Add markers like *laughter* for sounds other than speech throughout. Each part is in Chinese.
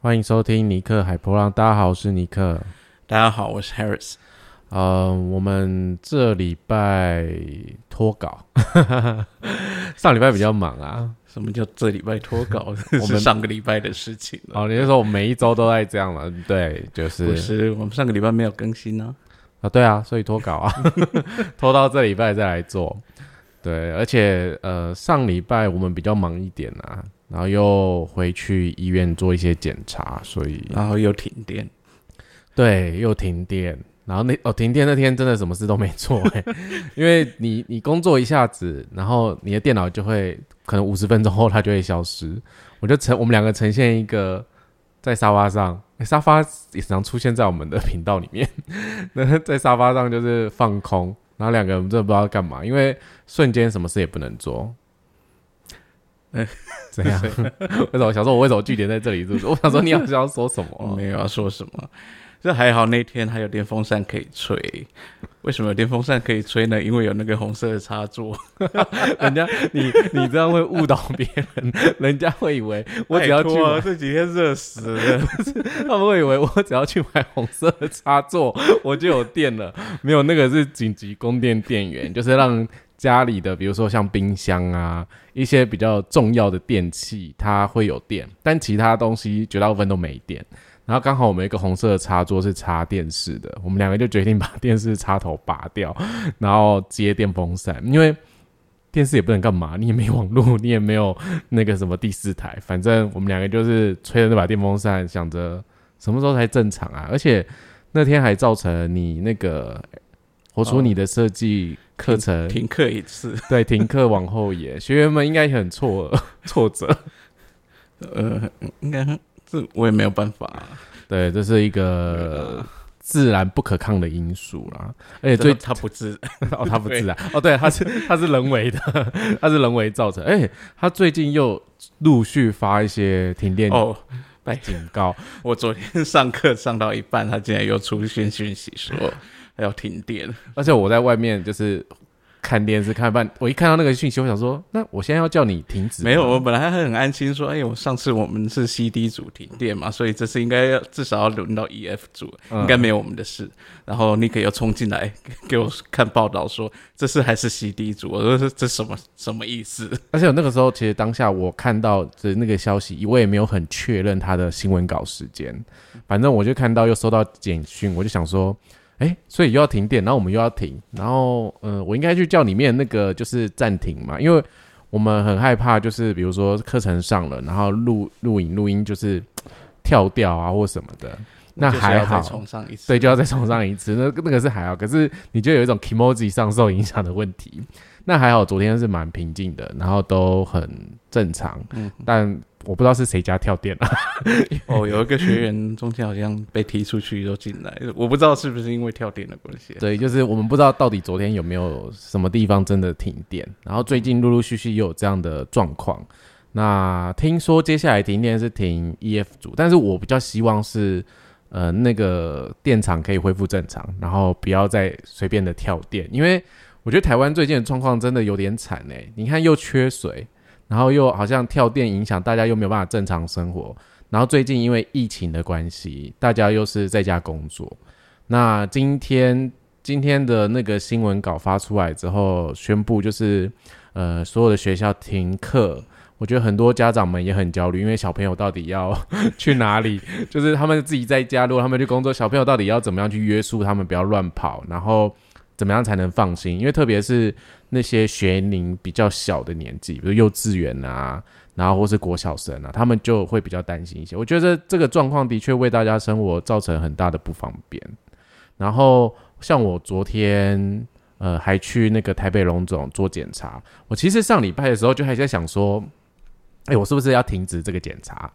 欢迎收听尼克海波浪。大家好，我是尼克。大家好，我是 Harris。呃，我们这礼拜脱稿，*laughs* 上礼拜比较忙啊。什么叫这礼拜脱稿？*laughs* 我们上个礼拜的事情。哦，你是说我们每一周都在这样了？对，就是不是我们上个礼拜没有更新呢？啊，对啊，所以脱稿啊，*laughs* 拖到这礼拜再来做。对，而且呃，上礼拜我们比较忙一点啊，然后又回去医院做一些检查，所以然后又停电，对，又停电，然后那哦，停电那天真的什么事都没做哎，*laughs* 因为你你工作一下子，然后你的电脑就会可能五十分钟后它就会消失，我就呈我们两个呈现一个在沙发上，沙发也常出现在我们的频道里面，*laughs* 那在沙发上就是放空。然后两个人真的不知道干嘛，因为瞬间什么事也不能做。哎，*laughs* 怎样？*laughs* 为什么想说我为什么据点在这里？就是我想说你好像 *laughs* 要说什么？没有要说什么。这还好，那天还有电风扇可以吹。为什么有电风扇可以吹呢？因为有那个红色的插座。人家你你这样会误导别人，人家会以为我只要去这几天热死了，他们会以为我只要去买红色的插座，我就有电了。没有，那个是紧急供电电源，就是让家里的，比如说像冰箱啊，一些比较重要的电器，它会有电，但其他东西绝大部分都没电。然后刚好我们一个红色的插座是插电视的，我们两个就决定把电视插头拔掉，然后接电风扇，因为电视也不能干嘛，你也没网络，你也没有那个什么第四台，反正我们两个就是吹着那把电风扇，想着什么时候才正常啊？而且那天还造成你那个活出你的设计课程停课一次，*laughs* 对，停课往后延，学员们应该很挫 *laughs* 挫折，呃，应该。这我也没有办法，对，这是一个自然不可抗的因素啦。而且最他不自 *laughs* 哦，他不自然哦，对，他是他是人为的，他是人为造成。哎，他最近又陆续发一些停电哦，警告。我昨天上课上到一半，他竟然又出现讯息说要停电，*laughs* 而且我在外面就是。看电视看半，我一看到那个讯息，我想说，那我现在要叫你停止。没有，我本来还很安心，说，哎，我上次我们是 CD 组停电嘛，所以这次应该要至少要轮到 EF 组，应该没有我们的事。然后尼克又冲进来给我看报道，说这次还是 CD 组，我说这什么什么意思？而且我那个时候，其实当下我看到的那个消息，我也没有很确认他的新闻稿时间，反正我就看到又收到简讯，我就想说。哎，所以又要停电，然后我们又要停，然后，嗯，我应该去叫里面那个就是暂停嘛，因为我们很害怕，就是比如说课程上了，然后录录影录音就是跳掉啊或什么的，那还好，对，就要再重上一次，那那个是还好，可是你就有一种 emoji 上受影响的问题，那还好，昨天是蛮平静的，然后都很正常，嗯，但。我不知道是谁家跳电了。*laughs* 哦，有一个学员中间好像被踢出去又进来，我不知道是不是因为跳电的关系。对，就是我们不知道到底昨天有没有什么地方真的停电，然后最近陆陆续续又有这样的状况。那听说接下来停电是停 EF 组，但是我比较希望是呃那个电厂可以恢复正常，然后不要再随便的跳电，因为我觉得台湾最近的状况真的有点惨哎，你看又缺水。然后又好像跳电影响大家，又没有办法正常生活。然后最近因为疫情的关系，大家又是在家工作。那今天今天的那个新闻稿发出来之后，宣布就是呃所有的学校停课。我觉得很多家长们也很焦虑，因为小朋友到底要 *laughs* 去哪里？就是他们自己在家，如果他们去工作，小朋友到底要怎么样去约束他们不要乱跑？然后。怎么样才能放心？因为特别是那些学龄比较小的年纪，比如幼稚园啊，然后或是国小生啊，他们就会比较担心一些。我觉得这个状况的确为大家生活造成很大的不方便。然后像我昨天呃还去那个台北龙总做检查，我其实上礼拜的时候就还在想说，哎，我是不是要停止这个检查？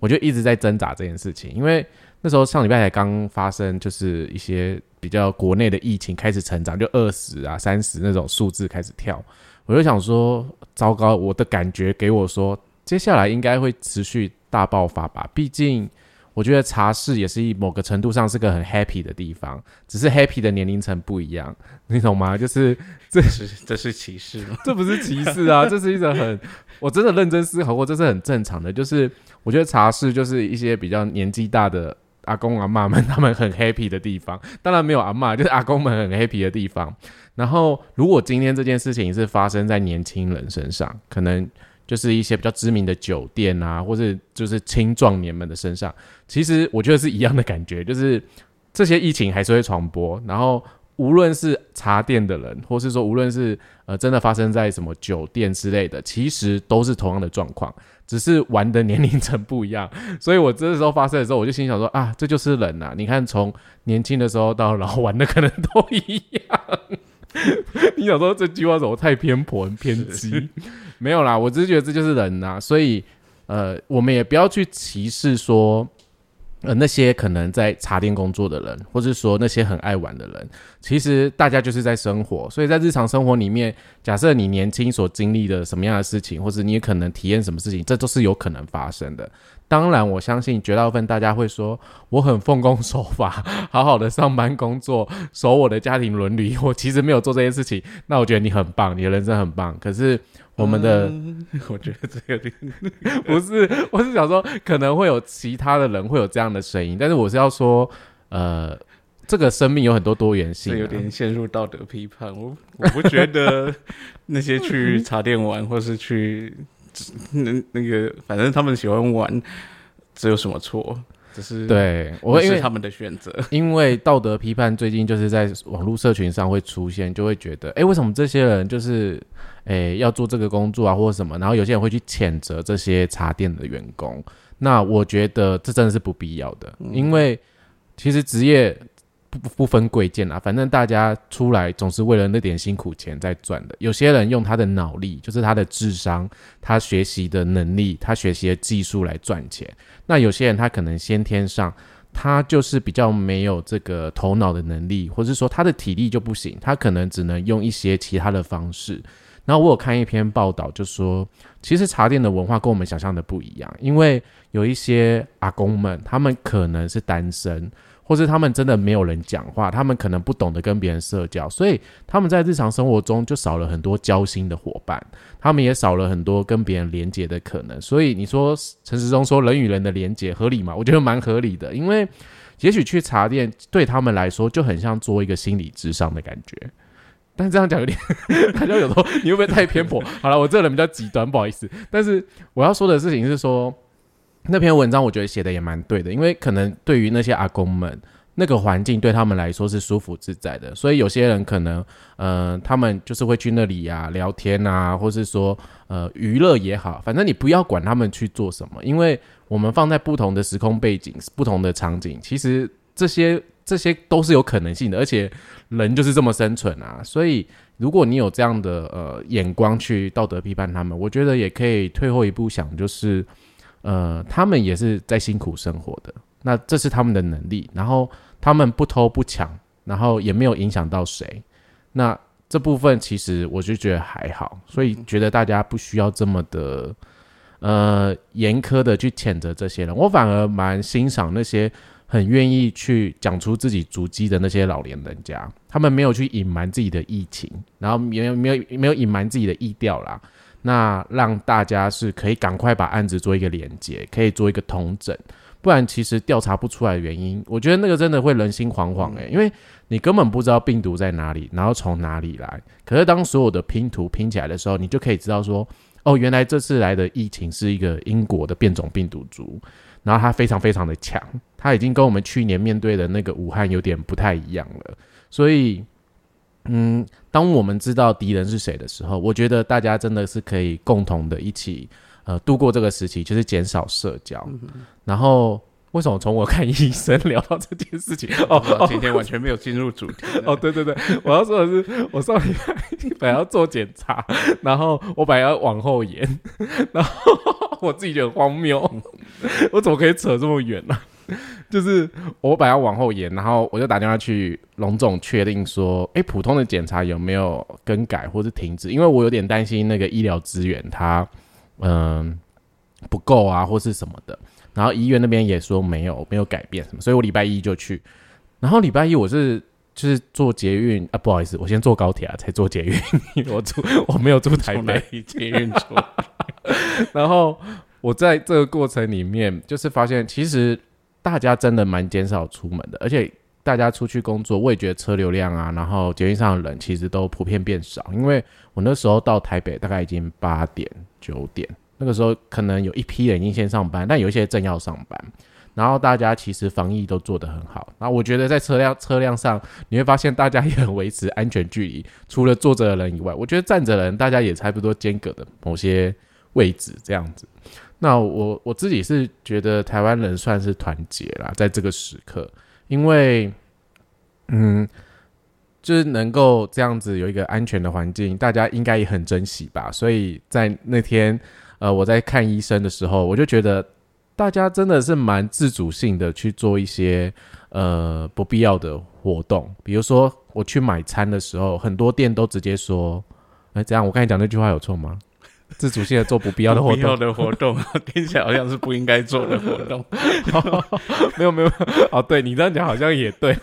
我就一直在挣扎这件事情，因为那时候上礼拜才刚发生，就是一些。比较国内的疫情开始成长，就二十啊、三十那种数字开始跳，我就想说，糟糕，我的感觉给我说，接下来应该会持续大爆发吧。毕竟我我觉得茶室也是一某个程度上是个很 happy 的地方，只是 happy 的年龄层不一样，你懂吗？就是这是这是歧视吗？这不是歧视啊，这是一种很我真的认真思考过，这是很正常的。就是我觉得茶室就是一些比较年纪大的阿公阿妈们 *laughs* 他们很 happy 的地方，当然没有阿妈，就是阿公们很 happy 的地方。然后如果今天这件事情是发生在年轻人身上，可能。就是一些比较知名的酒店啊，或者就是青壮年们的身上，其实我觉得是一样的感觉，就是这些疫情还是会传播。然后无论是茶店的人，或是说无论是呃真的发生在什么酒店之类的，其实都是同样的状况，只是玩的年龄层不一样。*laughs* 所以我这时候发生的时候，我就心想说啊，这就是人呐！你看从年轻的时候到老玩的可能都一样。*laughs* 你想说这句话怎么太偏颇、很偏激？没有啦，我只是觉得这就是人呐，所以呃，我们也不要去歧视说呃那些可能在茶店工作的人，或者说那些很爱玩的人。其实大家就是在生活，所以在日常生活里面，假设你年轻所经历的什么样的事情，或者你也可能体验什么事情，这都是有可能发生的。当然，我相信绝大部分大家会说，我很奉公守法，好好的上班工作，守我的家庭伦理。我其实没有做这件事情，那我觉得你很棒，你的人生很棒。可是我们的，*laughs* 我觉得这有点不是，我是想说，可能会有其他的人会有这样的声音，但是我是要说，呃，这个生命有很多多元性，有点陷入道德批判。我我不觉得 *laughs* 那些去茶店玩，或是去。那那个，反正他们喜欢玩，这有什么错？只是对我因为他们的选择，*laughs* 因为道德批判最近就是在网络社群上会出现，就会觉得，哎，为什么这些人就是，哎，要做这个工作啊，或者什么？然后有些人会去谴责这些茶店的员工。那我觉得这真的是不必要的，因为其实职业。不不分贵贱啊，反正大家出来总是为了那点辛苦钱在赚的。有些人用他的脑力，就是他的智商、他学习的能力、他学习的技术来赚钱。那有些人他可能先天上他就是比较没有这个头脑的能力，或者说他的体力就不行，他可能只能用一些其他的方式。然后我有看一篇报道，就说其实茶店的文化跟我们想象的不一样，因为有一些阿公们，他们可能是单身。或是他们真的没有人讲话，他们可能不懂得跟别人社交，所以他们在日常生活中就少了很多交心的伙伴，他们也少了很多跟别人连接的可能。所以你说陈时中说人与人的连接合理吗？我觉得蛮合理的，因为也许去茶店对他们来说就很像做一个心理智商的感觉。但这样讲有点，*laughs* 大家有时候你会不会太偏颇？好了，我这个人比较极端，不好意思。但是我要说的事情是说。那篇文章我觉得写的也蛮对的，因为可能对于那些阿公们，那个环境对他们来说是舒服自在的，所以有些人可能，呃，他们就是会去那里呀聊天啊，或是说，呃，娱乐也好，反正你不要管他们去做什么，因为我们放在不同的时空背景、不同的场景，其实这些这些都是有可能性的，而且人就是这么生存啊，所以如果你有这样的呃眼光去道德批判他们，我觉得也可以退后一步想，就是。呃，他们也是在辛苦生活的，那这是他们的能力，然后他们不偷不抢，然后也没有影响到谁，那这部分其实我就觉得还好，所以觉得大家不需要这么的呃严苛的去谴责这些人，我反而蛮欣赏那些很愿意去讲出自己足迹的那些老年人家，他们没有去隐瞒自己的疫情，然后没有没有没有隐瞒自己的意调啦。那让大家是可以赶快把案子做一个连接，可以做一个通整，不然其实调查不出来原因。我觉得那个真的会人心惶惶诶，因为你根本不知道病毒在哪里，然后从哪里来。可是当所有的拼图拼起来的时候，你就可以知道说，哦，原来这次来的疫情是一个英国的变种病毒株，然后它非常非常的强，它已经跟我们去年面对的那个武汉有点不太一样了，所以。嗯，当我们知道敌人是谁的时候，我觉得大家真的是可以共同的一起呃度过这个时期，就是减少社交。然后，为什么从我看医生聊到这件事情？*laughs* 哦，今天完全没有进入主题。*laughs* 哦，对对对，我要说的是，我上礼拜本来要做检查，*laughs* 然后我本来要往后延，然后我自己觉得荒谬，我怎么可以扯这么远呢？*laughs* 就是我本来要往后延，然后我就打电话去龙总确定说，哎，普通的检查有没有更改或是停止？因为我有点担心那个医疗资源它嗯不够啊，或是什么的。然后医院那边也说没有没有改变什么，所以我礼拜一就去。然后礼拜一我是就是坐捷运啊，不好意思，我先坐高铁啊，才坐捷运。我住我没有住台北捷运坐。*laughs* 然后我在这个过程里面，就是发现其实大家真的蛮减少出门的，而且大家出去工作，我也觉得车流量啊，然后捷运上的人其实都普遍变少。因为我那时候到台北大概已经八点九点，那个时候可能有一批人已经先上班，但有一些正要上班。然后大家其实防疫都做得很好。那我觉得在车辆车辆上，你会发现大家也很维持安全距离，除了坐着的人以外，我觉得站着人大家也差不多间隔的某些。位置这样子，那我我自己是觉得台湾人算是团结啦，在这个时刻，因为嗯，就是能够这样子有一个安全的环境，大家应该也很珍惜吧。所以在那天呃我在看医生的时候，我就觉得大家真的是蛮自主性的去做一些呃不必要的活动，比如说我去买餐的时候，很多店都直接说，哎，这样我刚才讲那句话有错吗？自主性的做不必要的活动，必要的活动 *laughs* 听起来好像是不应该做的活动。*laughs* 没有没有哦，对你这样讲好像也对。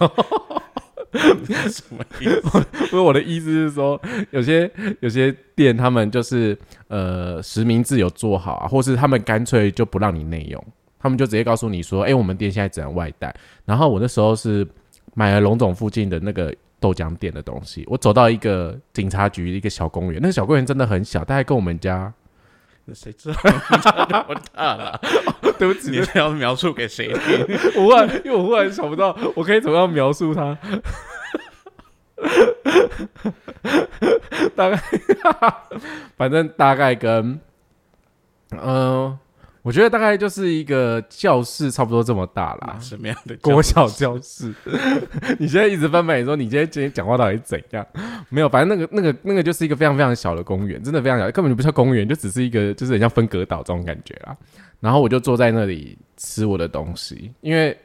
什么意思？因为我的意思是说，有些有些店他们就是呃实名制有做好啊，或是他们干脆就不让你内用，他们就直接告诉你说，哎，我们店现在只能外带。然后我那时候是买了龙总附近的那个。豆浆店的东西，我走到一个警察局一个小公园，那个小公园真的很小，大概跟我们家，谁知道 *laughs* 那么大了？对不起，你要描述给谁听？我忽然，因为我忽然想不到，我可以怎么样描述它？*laughs* 大概，*laughs* 反正大概跟，嗯。我觉得大概就是一个教室，差不多这么大啦。什么样的国小教室？*laughs* 你现在一直翻白眼说，你今天今天讲话到底怎样？没有，反正那个那个那个就是一个非常非常小的公园，真的非常小，根本就不叫公园，就只是一个就是很像分隔岛这种感觉啦。然后我就坐在那里吃我的东西，因为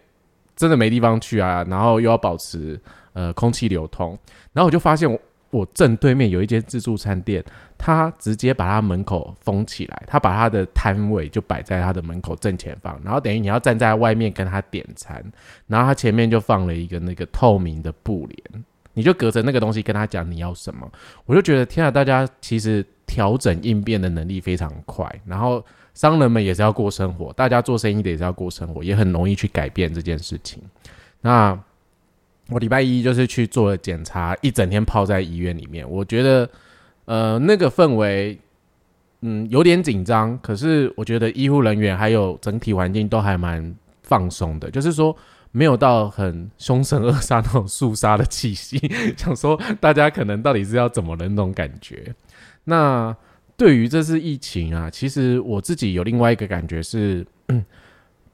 真的没地方去啊，然后又要保持呃空气流通，然后我就发现我。我正对面有一间自助餐店，他直接把他门口封起来，他把他的摊位就摆在他的门口正前方，然后等于你要站在外面跟他点餐，然后他前面就放了一个那个透明的布帘，你就隔着那个东西跟他讲你要什么，我就觉得天啊，大家其实调整应变的能力非常快，然后商人们也是要过生活，大家做生意的也是要过生活，也很容易去改变这件事情，那。我礼拜一就是去做了检查，一整天泡在医院里面。我觉得，呃，那个氛围，嗯，有点紧张。可是我觉得医护人员还有整体环境都还蛮放松的，就是说没有到很凶神恶煞那种肃杀的气息。*laughs* 想说大家可能到底是要怎么的那种感觉。那对于这次疫情啊，其实我自己有另外一个感觉是。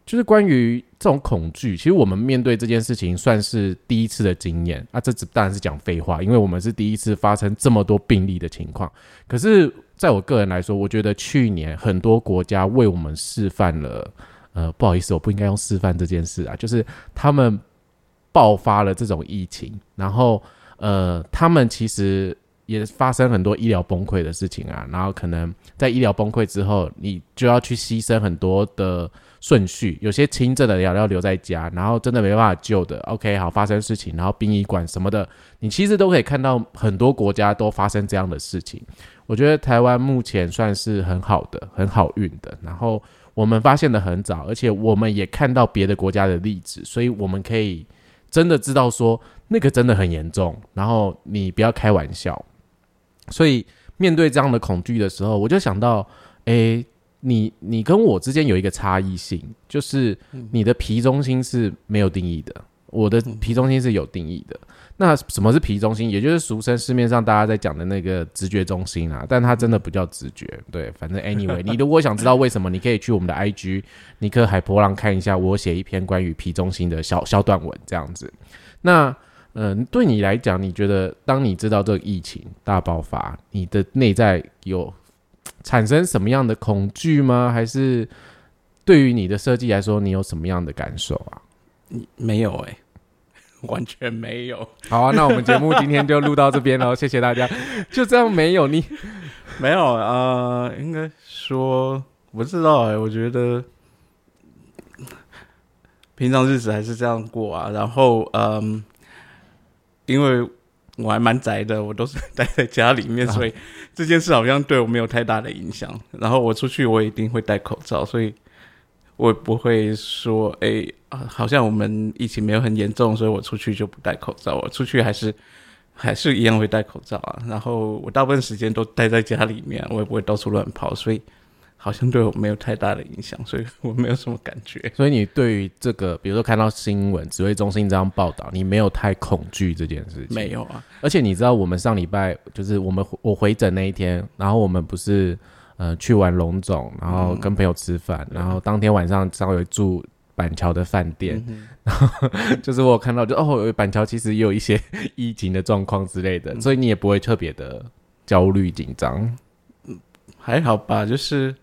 就是关于这种恐惧，其实我们面对这件事情算是第一次的经验啊。这只当然是讲废话，因为我们是第一次发生这么多病例的情况。可是，在我个人来说，我觉得去年很多国家为我们示范了，呃，不好意思，我不应该用示范这件事啊，就是他们爆发了这种疫情，然后呃，他们其实也发生很多医疗崩溃的事情啊。然后可能在医疗崩溃之后，你就要去牺牲很多的。顺序有些轻症的要要留在家，然后真的没办法救的，OK，好发生事情，然后殡仪馆什么的，你其实都可以看到很多国家都发生这样的事情。我觉得台湾目前算是很好的、很好运的，然后我们发现的很早，而且我们也看到别的国家的例子，所以我们可以真的知道说那个真的很严重，然后你不要开玩笑。所以面对这样的恐惧的时候，我就想到，诶。你你跟我之间有一个差异性，就是你的皮中心是没有定义的，我的皮中心是有定义的。那什么是皮中心？也就是俗称市面上大家在讲的那个直觉中心啊，但它真的不叫直觉。对，反正 anyway，你如果想知道为什么，你可以去我们的 IG 尼克海波浪看一下，我写一篇关于皮中心的小小短文这样子。那嗯，对你来讲，你觉得当你知道这个疫情大爆发，你的内在有？产生什么样的恐惧吗？还是对于你的设计来说，你有什么样的感受啊？没有哎，*laughs* 完全没有。好啊，那我们节目今天就录到这边喽，谢谢大家。就这样没有你 *laughs* 没有啊？应该说不知道哎，我觉得平常日子还是这样过啊。然后嗯，因为我还蛮宅的，我都是待在家里面，*laughs* 所以这件事好像对我没有太大的影响。然后我出去，我一定会戴口罩，所以我不会说，哎啊，好像我们疫情没有很严重，所以我出去就不戴口罩。我出去还是还是一样会戴口罩啊。然后我大部分时间都待在家里面，我也不会到处乱跑，所以。好像对我没有太大的影响，所以我没有什么感觉。*laughs* 所以你对于这个，比如说看到新闻指挥中心这样报道，你没有太恐惧这件事情？没有啊。而且你知道，我们上礼拜就是我们我回诊那一天，然后我们不是呃去玩龙总，然后跟朋友吃饭，然后当天晚上稍微住板桥的饭店，然后 *laughs* 就是我看到就哦，板桥其实也有一些疫情的状况之类的，所以你也不会特别的焦虑紧张。还好吧，就是。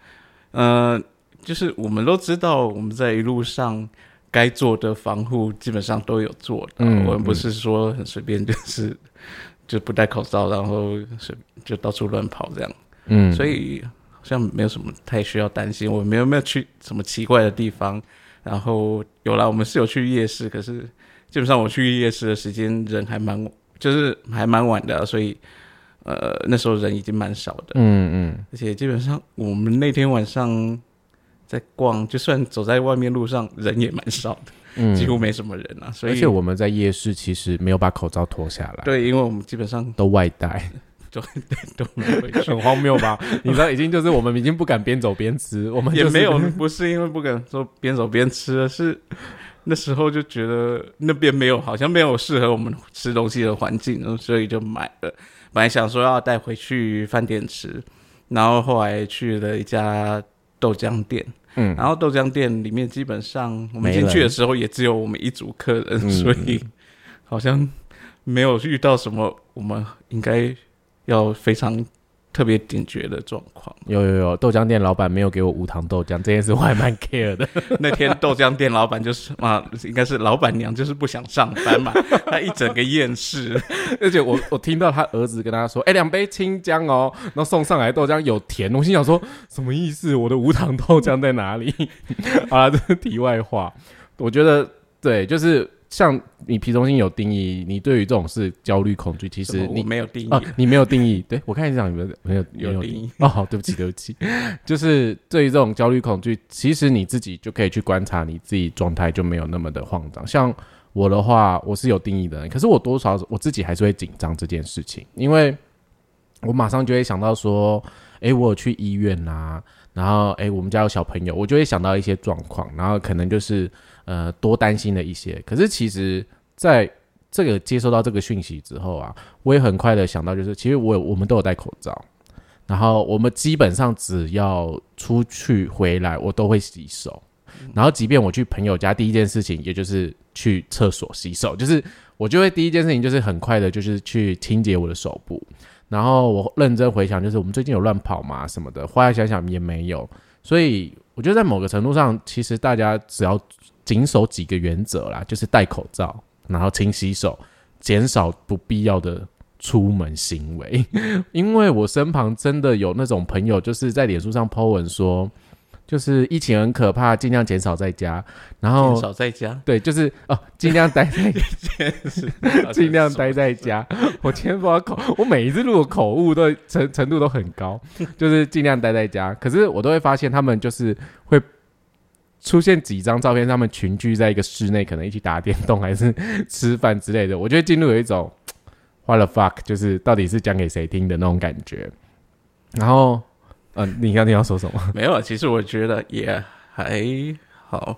呃，就是我们都知道，我们在一路上该做的防护基本上都有做的。嗯，我们不是说很随便，就是 *laughs* 就不戴口罩，然后是就到处乱跑这样。嗯，所以好像没有什么太需要担心。我们有没有去什么奇怪的地方？然后有啦，我们是有去夜市，可是基本上我去夜市的时间人还蛮，就是还蛮晚的，所以。呃，那时候人已经蛮少的，嗯嗯，而且基本上我们那天晚上在逛，就算走在外面路上，人也蛮少的，嗯，几乎没什么人啊。所以，而且我们在夜市其实没有把口罩脱下来，对，因为我们基本上都外带，都 *laughs* 都很荒谬吧？*laughs* 你知道，已经就是我们已经不敢边走边吃，我们也没有，不是因为不敢说边走边吃，是那时候就觉得那边没有，好像没有适合我们吃东西的环境，所以就买了。本来想说要带回去饭店吃，然后后来去了一家豆浆店，嗯，然后豆浆店里面基本上我们进去的时候也只有我们一组客人，所以好像没有遇到什么我们应该要非常。特别警觉的状况，有有有，豆浆店老板没有给我无糖豆浆这件事，我还蛮 care 的。*laughs* 那天豆浆店老板就是啊，应该是老板娘就是不想上班嘛，*laughs* 他一整个厌世。而且我我听到他儿子跟他说：“哎，两杯清江哦。”然后送上来豆浆有甜，我心想说什么意思？我的无糖豆浆在哪里？好 *laughs* 了，这是题外话。我觉得对，就是。像你皮中心有定义，你对于这种事焦虑恐惧，其实你没有定义啊，你没有定义。对我看一下有没有没有有定义哦，好，对不起对不起，*laughs* 就是对于这种焦虑恐惧，其实你自己就可以去观察你自己状态，就没有那么的慌张。像我的话，我是有定义的人，可是我多少我自己还是会紧张这件事情，因为我马上就会想到说，哎，我有去医院呐，然后哎，我们家有小朋友，我就会想到一些状况，然后可能就是。呃，多担心的一些，可是其实在这个接收到这个讯息之后啊，我也很快的想到，就是其实我我们都有戴口罩，然后我们基本上只要出去回来，我都会洗手，然后即便我去朋友家，第一件事情也就是去厕所洗手，就是我就会第一件事情就是很快的，就是去清洁我的手部，然后我认真回想，就是我们最近有乱跑吗什么的，后来想想也没有，所以我觉得在某个程度上，其实大家只要。谨守几个原则啦，就是戴口罩，然后勤洗手，减少不必要的出门行为。*laughs* 因为我身旁真的有那种朋友，就是在脸书上 po 文说，就是疫情很可怕，尽量减少在家。然后少在家，对，就是哦，尽量待在家，*laughs* *laughs* 尽量待在家。我今天发口，我每一次录的口误都程程度都很高，就是尽量待在家。可是我都会发现他们就是会。出现几张照片，他们群聚在一个室内，可能一起打电动还是吃饭之类的。我觉得进入有一种 *tsk* what the fuck，就是到底是讲给谁听的那种感觉。然后，嗯，你刚刚要说什么？*laughs* 没有，其实我觉得也还好。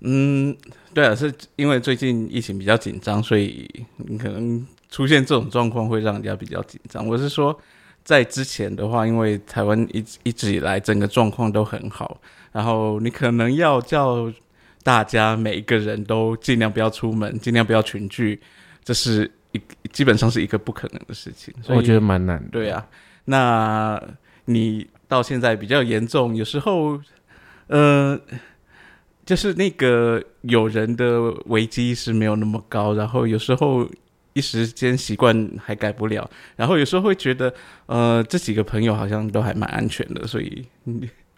嗯，对啊，是因为最近疫情比较紧张，所以你可能出现这种状况会让人家比较紧张。我是说，在之前的话，因为台湾一一直以来整个状况都很好。然后你可能要叫大家每一个人都尽量不要出门，尽量不要群聚，这是一基本上是一个不可能的事情。所以我觉得蛮难。对啊，那你到现在比较严重，有时候，呃，就是那个有人的危机是没有那么高，然后有时候一时间习惯还改不了，然后有时候会觉得，呃，这几个朋友好像都还蛮安全的，所以。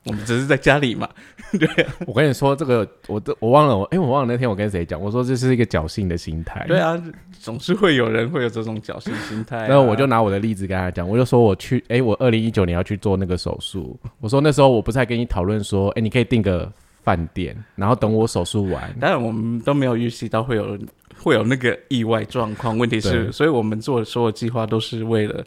我们只是在家里嘛。*laughs* 对啊，我跟你说这个，我都我忘了，我哎，我忘了那天我跟谁讲，我说这是一个侥幸的心态。对啊，总是会有人会有这种侥幸心态。那我就拿我的例子跟他讲，我就说我去，哎，我二零一九年要去做那个手术，我说那时候我不是还跟你讨论说，哎，你可以订个饭店，然后等我手术完。当然我们都没有预期到会有会有那个意外状况，问题是，所以我们做的所有计划都是为了。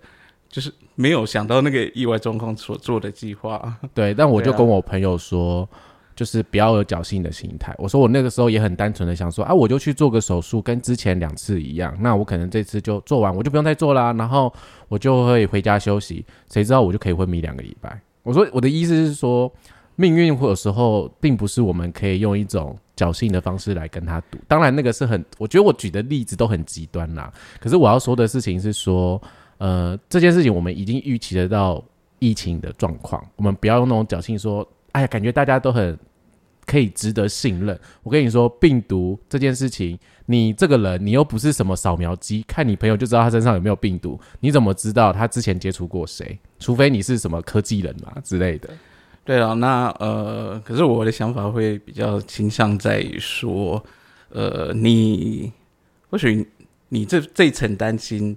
就是没有想到那个意外状况所做的计划，对。但我就跟我朋友说，就是不要有侥幸的心态。我说我那个时候也很单纯的想说啊，我就去做个手术，跟之前两次一样。那我可能这次就做完，我就不用再做啦，然后我就会回家休息。谁知道我就可以昏迷两个礼拜？我说我的意思是说，命运有时候并不是我们可以用一种侥幸的方式来跟他赌。当然，那个是很，我觉得我举的例子都很极端啦。可是我要说的事情是说。呃，这件事情我们已经预期得到疫情的状况，我们不要用那种侥幸说，哎呀，感觉大家都很可以值得信任。我跟你说，病毒这件事情，你这个人，你又不是什么扫描机，看你朋友就知道他身上有没有病毒，你怎么知道他之前接触过谁？除非你是什么科技人嘛之类的。对啊，那呃，可是我的想法会比较倾向在于说，呃，你或许你这这一层担心。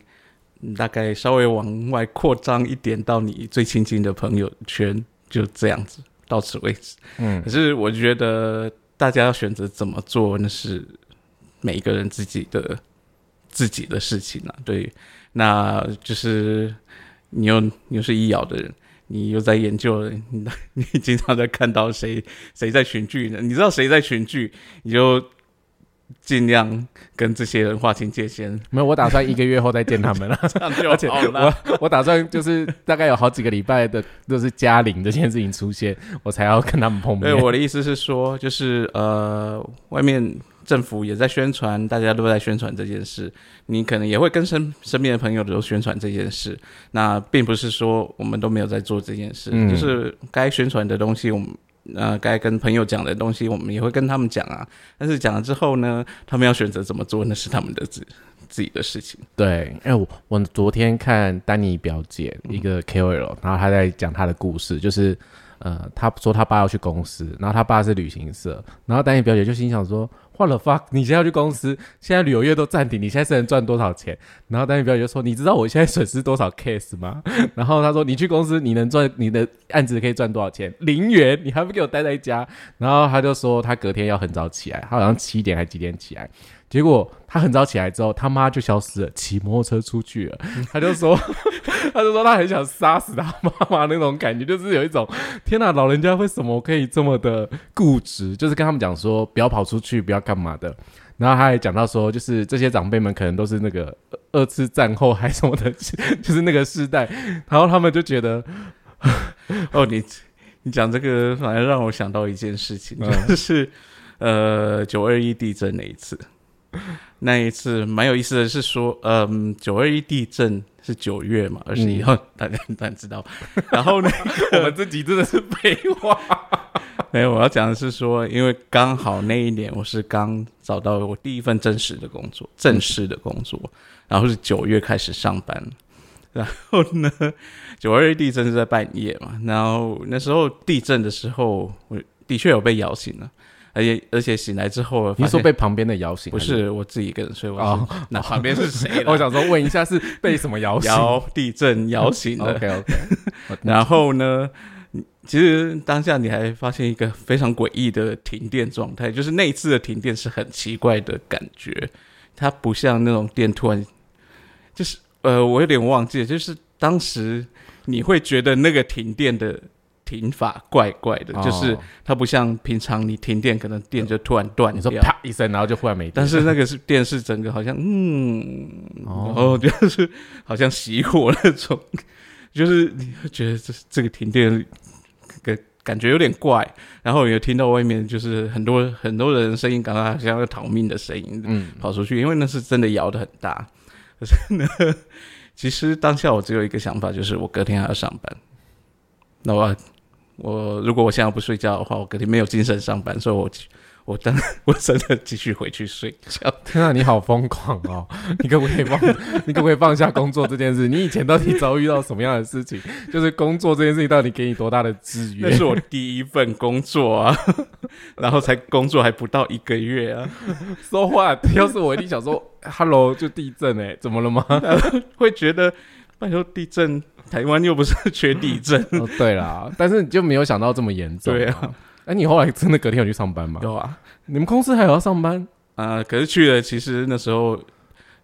大概稍微往外扩张一点，到你最亲近的朋友圈，就这样子，到此为止。嗯，可是我觉得大家要选择怎么做，那是每一个人自己的自己的事情啊。对，那就是你又你又是医药的人，你又在研究，你你经常在看到谁谁在群聚呢？你知道谁在群聚，你就。尽量跟这些人划清界限。没有，我打算一个月后再见他们了。*laughs* 这样就好了我我打算就是大概有好几个礼拜的就是嘉玲这件事情出现，我才要跟他们碰面。对，我的意思是说，就是呃，外面政府也在宣传，大家都在宣传这件事，你可能也会跟身身边的朋友都宣传这件事。那并不是说我们都没有在做这件事，就是该宣传的东西，我们。呃，该跟朋友讲的东西，我们也会跟他们讲啊。但是讲了之后呢，他们要选择怎么做，那是他们的自自己的事情。对，因为我我昨天看丹尼表姐一个 KOL，然后他在讲他的故事，就是呃，他说他爸要去公司，然后他爸是旅行社，然后丹尼表姐就心想说。What the fuck！你现在要去公司，现在旅游业都暂停，你现在是能赚多少钱？然后丹尼表姐就说：“你知道我现在损失多少 case 吗？” *laughs* 然后他说：“你去公司，你能赚你的案子可以赚多少钱？零元，你还不给我待在家？”然后他就说他隔天要很早起来，他好像七点还几点起来。结果他很早起来之后，他妈就消失了，骑摩托车出去了。*laughs* 他就说，*laughs* 他就说他很想杀死他妈妈那种感觉，就是有一种天哪，老人家为什么可以这么的固执？就是跟他们讲说不要跑出去，不要干嘛的。然后他还讲到说，就是这些长辈们可能都是那个二次战后还什么的，*laughs* 就是那个世代。然后他们就觉得，哦，你你讲这个反而让我想到一件事情，就是呃九二一地震那一次。*laughs* 那一次蛮有意思的是说，嗯，九二一地震是九月嘛，二十一号，*laughs* 大家当然知道。*laughs* 然后呢，我们这集真的是废话。没有，我要讲的是说，因为刚好那一年我是刚找到我第一份正式的工作，正式的工作，然后是九月开始上班。然后呢，九二一地震是在半夜嘛，然后那时候地震的时候，我的确有被摇醒了。而且而且醒来之后，你说被旁边的摇醒？不是，我自己一个人睡。哦，那旁边是谁？*laughs* 我想说问一下，是被什么摇醒？摇地震摇醒的。OK OK。*laughs* 然后呢，其实当下你还发现一个非常诡异的停电状态，就是那一次的停电是很奇怪的感觉，它不像那种电突然，就是呃，我有点忘记了，就是当时你会觉得那个停电的。停法怪怪的，就是它不像平常你停电，可能电就突然断掉，啪一声，然后就忽然没电。但是那个是电视，整个好像嗯，哦，就是好像熄火那种，就是你会觉得这这个停电感感觉有点怪。然后也听到外面就是很多很多人声音，感到好像要逃命的声音，嗯，跑出去，因为那是真的摇的很大。可是呢，其实当下我只有一个想法，就是我隔天还要上班，那我。我如果我现在不睡觉的话，我肯定没有精神上班，所以我我当 *laughs* 我真的继续回去睡觉。天啊，你好疯狂哦！*laughs* 你可不可以放？你可不可以放下工作这件事？你以前到底遭遇到什么样的事情？*laughs* 就是工作这件事情到底给你多大的制约？那是我第一份工作啊，然后才工作还不到一个月啊。说话，要是我一定想说，Hello，就地震哎，怎么了吗？会觉得，拜托地震，台湾又不是缺地震。*laughs* 哦，对啦，但是你就没有想到这么严重。对啊。哎，你后来真的隔天有去上班吗？有啊，你们公司还有要上班啊？可是去了，其实那时候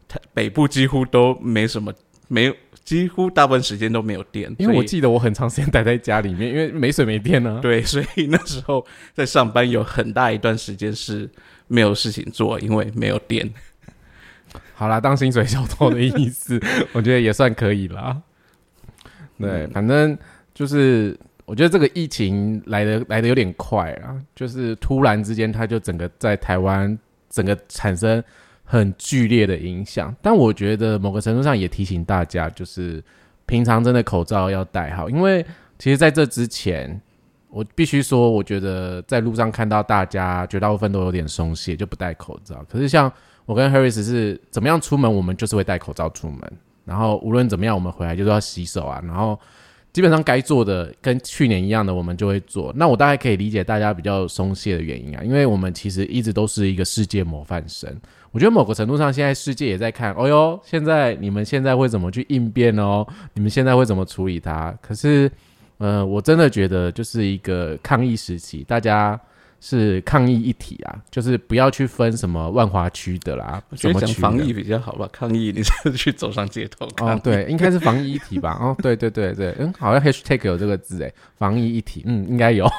台北部几乎都没什么，没有，几乎大部分时间都没有电。因为我记得我很长时间待在家里面，因为没水没电呢。*laughs* 对，所以那时候在上班有很大一段时间是没有事情做，因为没有电。好啦，当薪水小偷的意思，我觉得也算可以啦。对，反正就是。我觉得这个疫情来的来的有点快啊，就是突然之间，它就整个在台湾整个产生很剧烈的影响。但我觉得某个程度上也提醒大家，就是平常真的口罩要戴好，因为其实在这之前，我必须说，我觉得在路上看到大家绝大部分都有点松懈，就不戴口罩。可是像我跟 Harris 是怎么样出门，我们就是会戴口罩出门，然后无论怎么样，我们回来就是要洗手啊，然后。基本上该做的跟去年一样的，我们就会做。那我大概可以理解大家比较松懈的原因啊，因为我们其实一直都是一个世界模范生。我觉得某个程度上，现在世界也在看，哦哟，现在你们现在会怎么去应变哦？你们现在会怎么处理它？可是，呃，我真的觉得就是一个抗疫时期，大家。是抗疫一体啊，就是不要去分什么万华区的啦，怎么讲防疫比较好吧？抗疫你是去走上街头哦，对，应该是防疫一体吧？哦，对对对对，嗯，好像 hashtag 有这个字诶，防疫一体，嗯，应该有。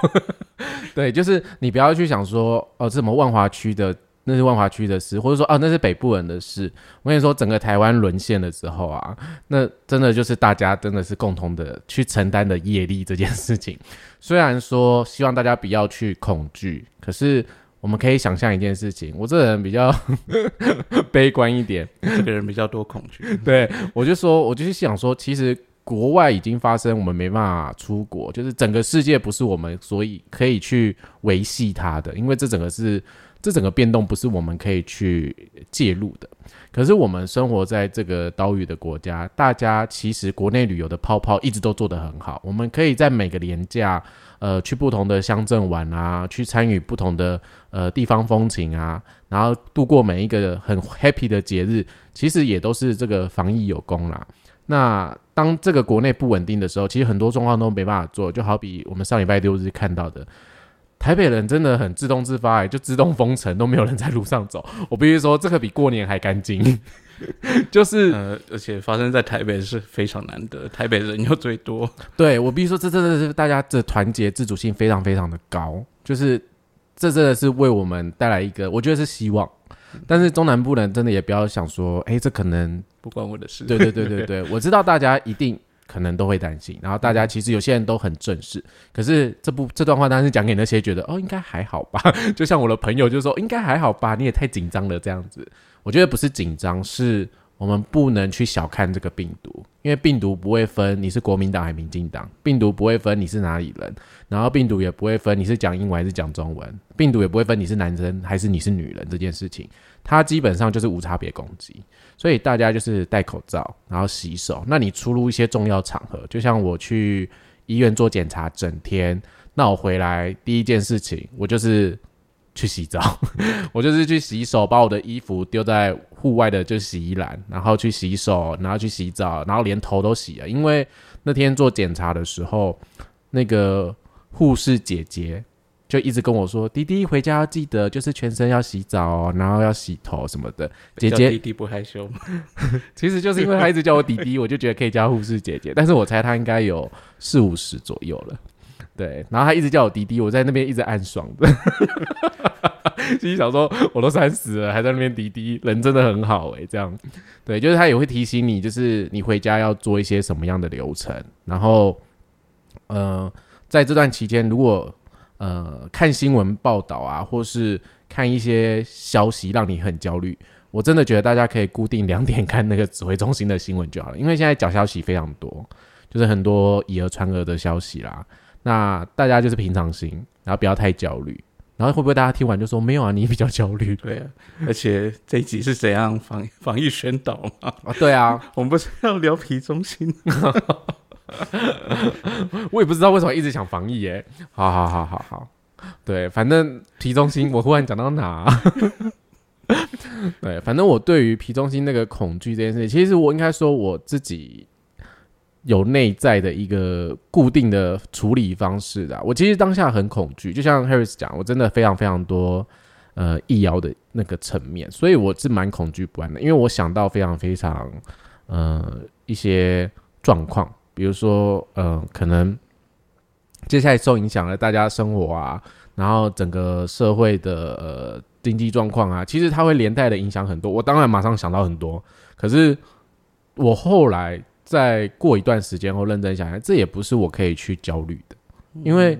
*laughs* 对，就是你不要去想说哦，什么万华区的。那是万华区的事，或者说啊，那是北部人的事。我跟你说，整个台湾沦陷的时候啊，那真的就是大家真的是共同的去承担的业力这件事情。虽然说希望大家不要去恐惧，可是我们可以想象一件事情。我这人比较 *laughs* 悲观一点，这个人比较多恐惧。对我就说，我就是想说，其实国外已经发生，我们没办法出国，就是整个世界不是我们所以可以去维系它的，因为这整个是。这整个变动不是我们可以去介入的，可是我们生活在这个岛屿的国家，大家其实国内旅游的泡泡一直都做得很好。我们可以在每个年假，呃，去不同的乡镇玩啊，去参与不同的呃地方风情啊，然后度过每一个很 happy 的节日，其实也都是这个防疫有功啦。那当这个国内不稳定的时候，其实很多状况都没办法做，就好比我们上礼拜六日看到的。台北人真的很自动自发，就自动封城，都没有人在路上走。我必须说，这个比过年还干净。就是，呃，而且发生在台北是非常难得，台北人又最多。对我必须说，这真的是大家的团结自主性非常非常的高。就是这真的是为我们带来一个，我觉得是希望。但是中南部人真的也不要想说，哎，这可能不关我的事。对对对对对，我知道大家一定。可能都会担心，然后大家其实有些人都很正式，可是这部这段话当然是讲给那些觉得哦应该还好吧，*laughs* 就像我的朋友就说应该还好吧，你也太紧张了这样子。我觉得不是紧张，是我们不能去小看这个病毒，因为病毒不会分你是国民党还是民进党，病毒不会分你是哪里人，然后病毒也不会分你是讲英文还是讲中文，病毒也不会分你是男生还是你是女人这件事情，它基本上就是无差别攻击。所以大家就是戴口罩，然后洗手。那你出入一些重要场合，就像我去医院做检查，整天，那我回来第一件事情，我就是去洗澡，*laughs* 我就是去洗手，把我的衣服丢在户外的就洗衣篮，然后去洗手，然后去洗澡，然后连头都洗了。因为那天做检查的时候，那个护士姐姐。就一直跟我说：“弟弟回家要记得，就是全身要洗澡，然后要洗头什么的。”姐姐，弟弟不害羞吗？*laughs* 其实就是因为他一直叫我弟弟，我就觉得可以叫护士姐姐。但是我猜他应该有四五十左右了。对，然后他一直叫我弟弟，我在那边一直暗爽的。*laughs* 心里想说：“我都三十了，还在那边滴滴，人真的很好哎。”这样，对，就是他也会提醒你，就是你回家要做一些什么样的流程。然后，呃，在这段期间，如果呃，看新闻报道啊，或是看一些消息，让你很焦虑。我真的觉得大家可以固定两点看那个指挥中心的新闻就好了，因为现在假消息非常多，就是很多以讹传讹的消息啦。那大家就是平常心，然后不要太焦虑。然后会不会大家听完就说没有啊，你比较焦虑？对啊，而且这一集是怎样防防疫宣导嘛？啊，对啊，我们不是要聊皮中心？*laughs* *laughs* 我也不知道为什么一直想防疫耶。好好好好好，对，反正皮中心，我忽然讲到哪？*laughs* 对，反正我对于皮中心那个恐惧这件事情，其实我应该说我自己有内在的一个固定的处理方式的。我其实当下很恐惧，就像 Harris 讲，我真的非常非常多呃易遥的那个层面，所以我是蛮恐惧不安的，因为我想到非常非常呃一些状况，比如说呃可能接下来受影响了大家生活啊，然后整个社会的呃。经济状况啊，其实它会连带的影响很多。我当然马上想到很多，可是我后来再过一段时间后认真想想，这也不是我可以去焦虑的，因为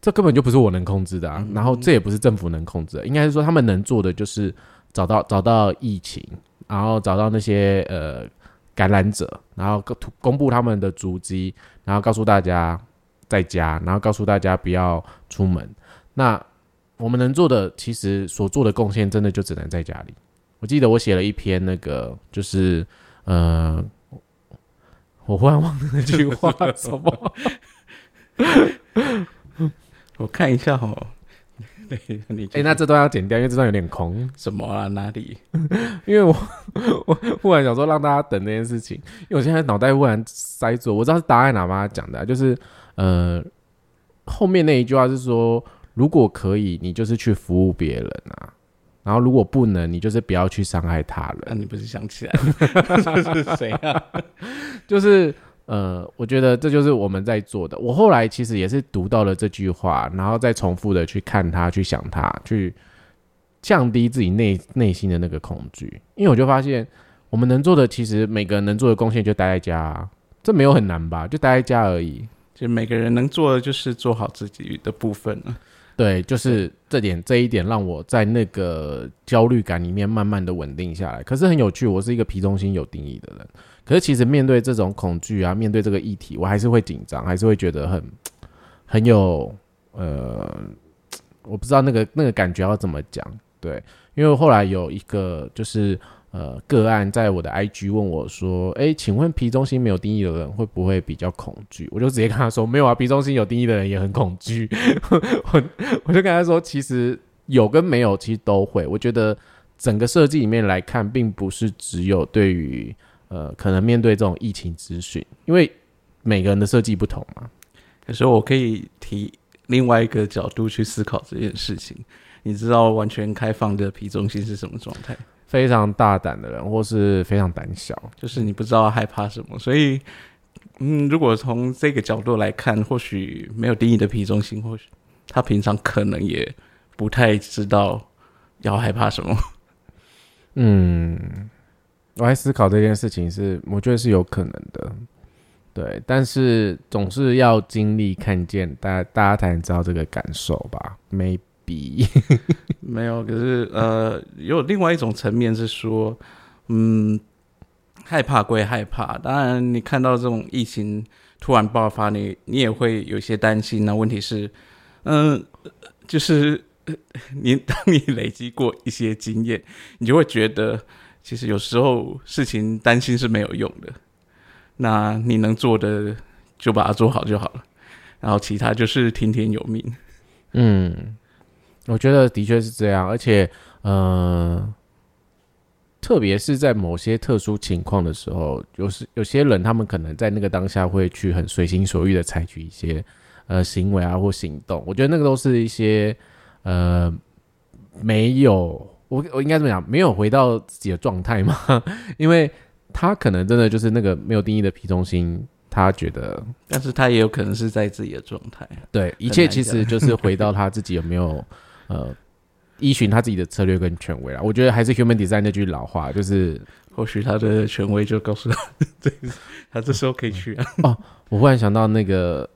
这根本就不是我能控制的啊。然后这也不是政府能控制的，应该是说他们能做的就是找到找到疫情，然后找到那些呃感染者，然后公布他们的足迹，然后告诉大家在家，然后告诉大家不要出门。那我们能做的，其实所做的贡献，真的就只能在家里。我记得我写了一篇那个，就是呃，我忽然忘了那句话什么。*laughs* 我看一下哈，你哎，那这段要剪掉，因为这段有点空。什么啊？哪里？*laughs* 因为我 *laughs* 我忽然想说让大家等那件事情，因为我现在脑袋忽然塞住，我知道是答案哪妈讲的，就是呃，后面那一句话是说。如果可以，你就是去服务别人啊。然后如果不能，你就是不要去伤害他人。那你不是想起来了？*laughs* 是谁啊？就是呃，我觉得这就是我们在做的。我后来其实也是读到了这句话，然后再重复的去看他，去想他，去降低自己内内心的那个恐惧。因为我就发现，我们能做的，其实每个人能做的贡献就待在家，这没有很难吧？就待在家而已。就每个人能做的，就是做好自己的部分了。对，就是这点，这一点让我在那个焦虑感里面慢慢的稳定下来。可是很有趣，我是一个皮中心有定义的人，可是其实面对这种恐惧啊，面对这个议题，我还是会紧张，还是会觉得很 *tsk* 很有呃，我不知道那个那个感觉要怎么讲。对，因为后来有一个就是。呃，个案在我的 IG 问我说：“哎，请问皮中心没有定义的人会不会比较恐惧？”我就直接跟他说：“没有啊，皮中心有定义的人也很恐惧。*laughs* ”我我就跟他说：“其实有跟没有，其实都会。我觉得整个设计里面来看，并不是只有对于呃，可能面对这种疫情咨询，因为每个人的设计不同嘛。可是我可以提另外一个角度去思考这件事情。你知道完全开放的皮中心是什么状态？”非常大胆的人，或是非常胆小，就是你不知道害怕什么。所以，嗯，如果从这个角度来看，或许没有定义的皮中心，或许他平常可能也不太知道要害怕什么。*laughs* 嗯，我在思考这件事情，是我觉得是有可能的，对。但是总是要经历看见，大大家才能知道这个感受吧。没。比没有，可是呃，有另外一种层面是说，嗯，害怕归害怕，当然你看到这种疫情突然爆发，你你也会有些担心。那问题是，嗯，就是 *laughs* 你当你累积过一些经验，你就会觉得，其实有时候事情担心是没有用的。那你能做的就把它做好就好了，然后其他就是听天由命。嗯。我觉得的确是这样，而且，呃，特别是在某些特殊情况的时候，有时有些人他们可能在那个当下会去很随心所欲的采取一些呃行为啊或行动。我觉得那个都是一些呃没有我我应该怎么讲，没有回到自己的状态嘛，*laughs* 因为他可能真的就是那个没有定义的皮中心。他觉得，但是他也有可能是在自己的状态。对，一切其实就是回到 *laughs* 他自己有没有。呃，依循他自己的策略跟权威啦，我觉得还是 human design 那句老话，就是或许他的权威就告诉他，*laughs* 对，他这时候可以去啊。哦，我忽然想到那个，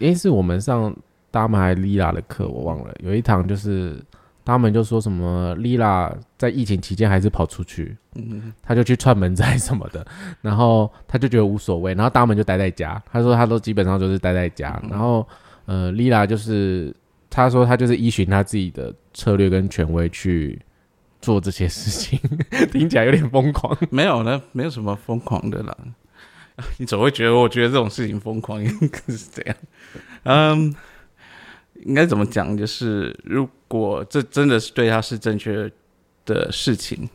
诶，是我们上达玛还丽拉的课，我忘了，有一堂就是他们就说什么丽拉在疫情期间还是跑出去，嗯，他就去串门仔什么的，然后他就觉得无所谓，然后大门就待在家，他说他都基本上就是待在家，然后呃，丽拉就是。他说他就是依循他自己的策略跟权威去做这些事情，*laughs* 听起来有点疯狂。没有呢，没有什么疯狂的啦。你总会觉得，我觉得这种事情疯狂应该是这样。嗯，应该怎么讲？就是如果这真的是对他是正确的事情，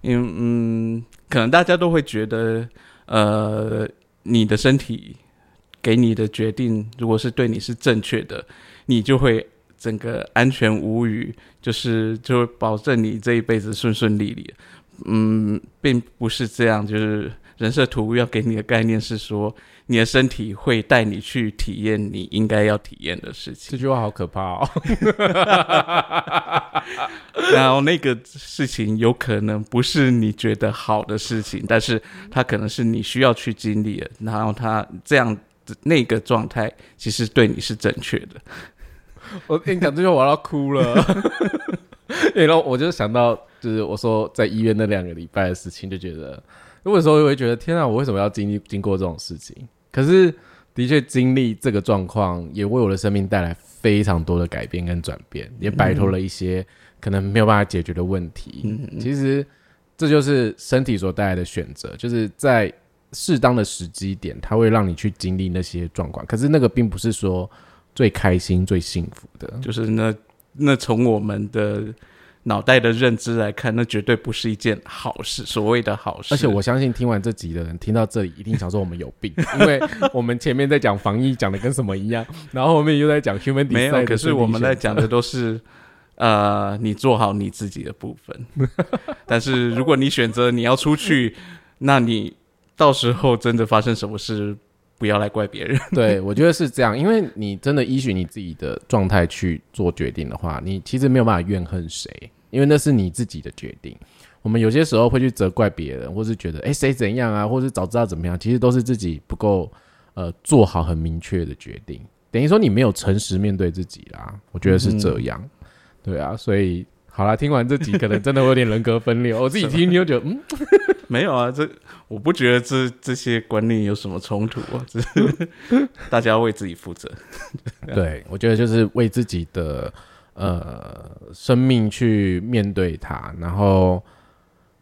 因为嗯，可能大家都会觉得，呃，你的身体给你的决定，如果是对你是正确的，你就会整个安全无虞，就是就会保证你这一辈子顺顺利利。嗯，并不是这样，就是。人设图要给你的概念是说，你的身体会带你去体验你应该要体验的事情。这句话好可怕哦！*laughs* 然后那个事情有可能不是你觉得好的事情，但是它可能是你需要去经历的。然后它这样那个状态，其实对你是正确的。我跟你讲这句话，我要哭了。*laughs* 然后我就想到，就是我说在医院那两个礼拜的事情，就觉得。有时候我会觉得，天啊，我为什么要经历经过这种事情？可是，的确经历这个状况，也为我的生命带来非常多的改变跟转变，也摆脱了一些可能没有办法解决的问题。其实，这就是身体所带来的选择，就是在适当的时机点，它会让你去经历那些状况。可是，那个并不是说最开心、最幸福的，就是那那从我们的。脑袋的认知来看，那绝对不是一件好事，所谓的好事。而且我相信听完这集的人，听到这里一定想说我们有病，*laughs* 因为我们前面在讲防疫，讲的跟什么一样，然后后面又在讲 human 没有，可是我们在讲的都是，*laughs* 呃，你做好你自己的部分。*laughs* 但是如果你选择你要出去，那你到时候真的发生什么事，不要来怪别人。*laughs* 对，我觉得是这样，因为你真的依循你自己的状态去做决定的话，你其实没有办法怨恨谁。因为那是你自己的决定，我们有些时候会去责怪别人，或是觉得哎谁怎样啊，或是早知道怎么样，其实都是自己不够呃做好很明确的决定，等于说你没有诚实面对自己啦。我觉得是这样，对啊，所以好啦，听完这集可能真的会有点人格分裂。我自己听你就觉得嗯，*laughs* 没有啊，这我不觉得这这些观念有什么冲突啊，*laughs* 只是大家为自己负责。*laughs* 对，我觉得就是为自己的。呃，生命去面对它，然后，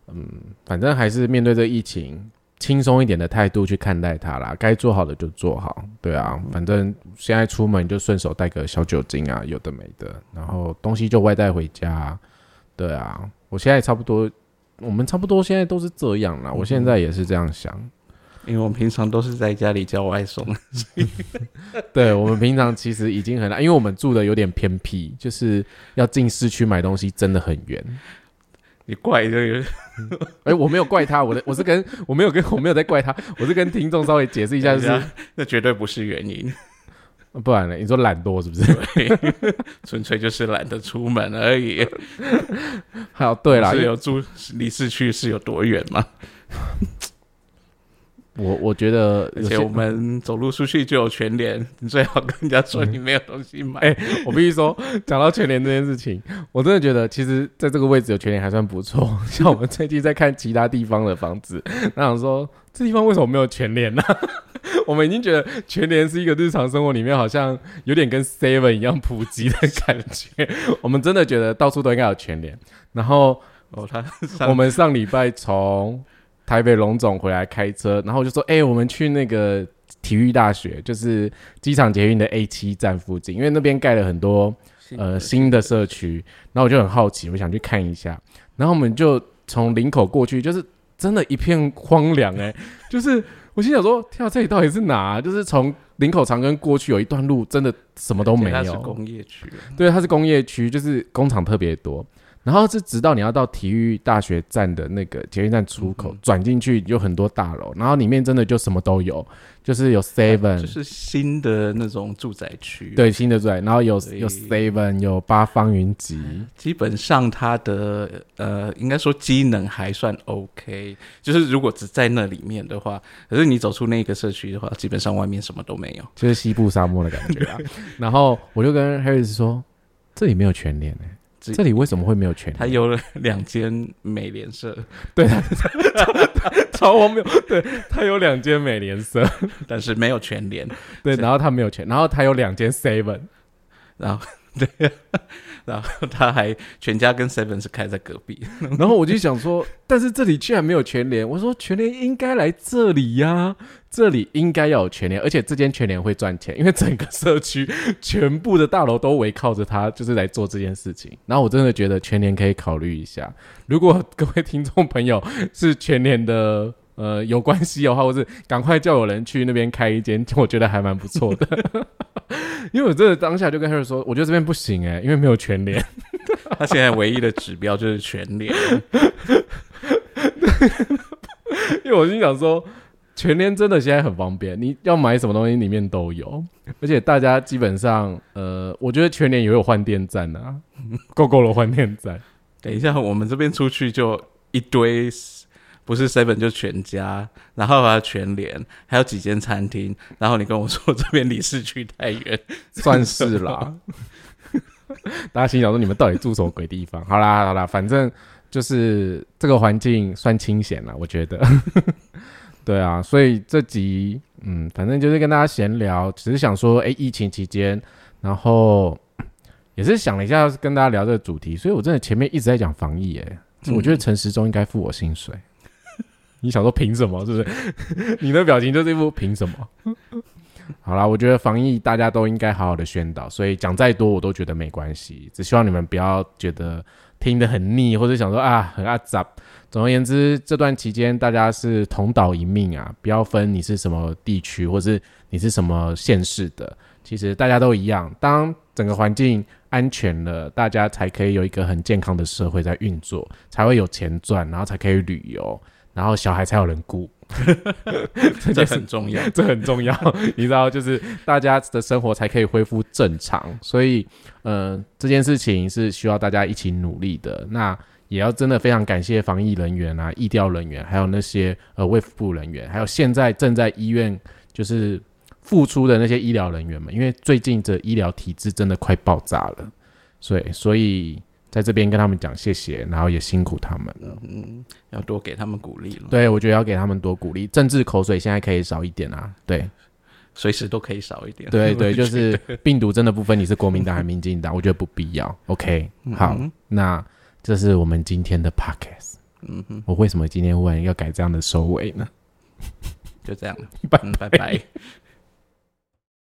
嗯，反正还是面对这疫情，轻松一点的态度去看待它啦。该做好的就做好，对啊，反正现在出门就顺手带个小酒精啊，有的没的，然后东西就外带回家，对啊，我现在差不多，我们差不多现在都是这样啦。我现在也是这样想。因为我们平常都是在家里叫外送，*laughs* 对，我们平常其实已经很难，因为我们住的有点偏僻，就是要进市区买东西真的很远。你怪这个？哎，我没有怪他，我的我是跟我没有跟我没有在怪他，我是跟听众稍微解释一下，就是那绝对不是原因，不然呢？你说懒惰是不是？*laughs* 纯粹就是懒得出门而已。好，对了，是有住离市区是有多远吗？我我觉得，而且我们走路出去就有全联，你最好跟人家说你没有东西买。哎，我必须说，讲到全联这件事情，我真的觉得，其实在这个位置有全联还算不错。*laughs* 像我们最近在看其他地方的房子，那想说这地方为什么没有全联呢？*laughs* 我们已经觉得全联是一个日常生活里面好像有点跟 Seven 一样普及的感觉。我们真的觉得到处都应该有全联。然后哦，他我们上礼拜从。台北龙总回来开车，然后我就说：“哎，我们去那个体育大学，就是机场捷运的 A 七站附近，因为那边盖了很多呃新的社区。然后我就很好奇，我想去看一下。然后我们就从林口过去，就是真的一片荒凉哎，就是我心想说：跳这里到底是哪？就是从林口长庚过去有一段路，真的什么都没有。它是工业区，对，它是工业区，就是工厂特别多。”然后是直到你要到体育大学站的那个捷运站出口转进去，有很多大楼，然后里面真的就什么都有，就是有 seven，就是新的那种住宅区，对，新的住宅，然后有有 seven，有八方云集，基本上它的呃，应该说机能还算 OK，就是如果只在那里面的话，可是你走出那个社区的话，基本上外面什么都没有，就是西部沙漠的感觉啊。*laughs* 然后我就跟 Harris 说，这里没有全联诶。这里为什么会没有全？他有了两间美联社，*laughs* 对，超荒谬。对他有两间美联社，但是没有全联。对，然后他没有全，然后他有两间 Seven，然后对，然后 *laughs* 他还全家跟 Seven 是开在隔壁，*laughs* 然后我就想说，但是这里居然没有全联，我说全联应该来这里呀，这里应该要有全联，而且这间全联会赚钱，因为整个社区全部的大楼都围靠着它，就是来做这件事情。然后我真的觉得全联可以考虑一下，如果各位听众朋友是全联的。呃，有关系的话，或是赶快叫有人去那边开一间，我觉得还蛮不错的。*laughs* 因为我真的当下就跟他说，我觉得这边不行哎，因为没有全联。他现在唯一的指标就是全联。*laughs* 因为我心想说，全联真的现在很方便，你要买什么东西里面都有，而且大家基本上，呃，我觉得全联也有换电站啊，*laughs* 够够了换电站。等一下，我们这边出去就一堆。不是 seven 就全家，然后还有全联，还有几间餐厅。然后你跟我说这边离市区太远，算是啦。*laughs* 大家心想说你们到底住什么鬼地方？好啦好啦，反正就是这个环境算清闲了，我觉得。*laughs* 对啊，所以这集嗯，反正就是跟大家闲聊，只是想说，哎，疫情期间，然后也是想了一下跟大家聊这个主题，所以我真的前面一直在讲防疫，哎，我觉得陈时中应该付我薪水。你想说凭什么？是不是？*laughs* 你的表情就是一副凭什么？*laughs* 好啦，我觉得防疫大家都应该好好的宣导，所以讲再多我都觉得没关系，只希望你们不要觉得听得很腻，或者想说啊很阿杂。总而言之，这段期间大家是同岛一命啊，不要分你是什么地区，或是你是什么县市的，其实大家都一样。当整个环境安全了，大家才可以有一个很健康的社会在运作，才会有钱赚，然后才可以旅游。然后小孩才有人顾，*laughs* 这很重要，*laughs* 这很重要。*laughs* 你知道，就是大家的生活才可以恢复正常。所以，呃，这件事情是需要大家一起努力的。那也要真的非常感谢防疫人员啊、医调人员，还有那些呃卫福部人员，还有现在正在医院就是付出的那些医疗人员们，因为最近这医疗体制真的快爆炸了。所以，所以。在这边跟他们讲谢谢，然后也辛苦他们了。嗯，要多给他们鼓励了。对，我觉得要给他们多鼓励。政治口水现在可以少一点啊。对，随时都可以少一点。对对，*laughs* 就是病毒真的不分你是国民党还是民进党，我觉得不必要。OK，好，那这是我们今天的 Podcast。嗯哼，我为什么今天问要改这样的收尾呢？就这样，拜 *laughs* 拜拜。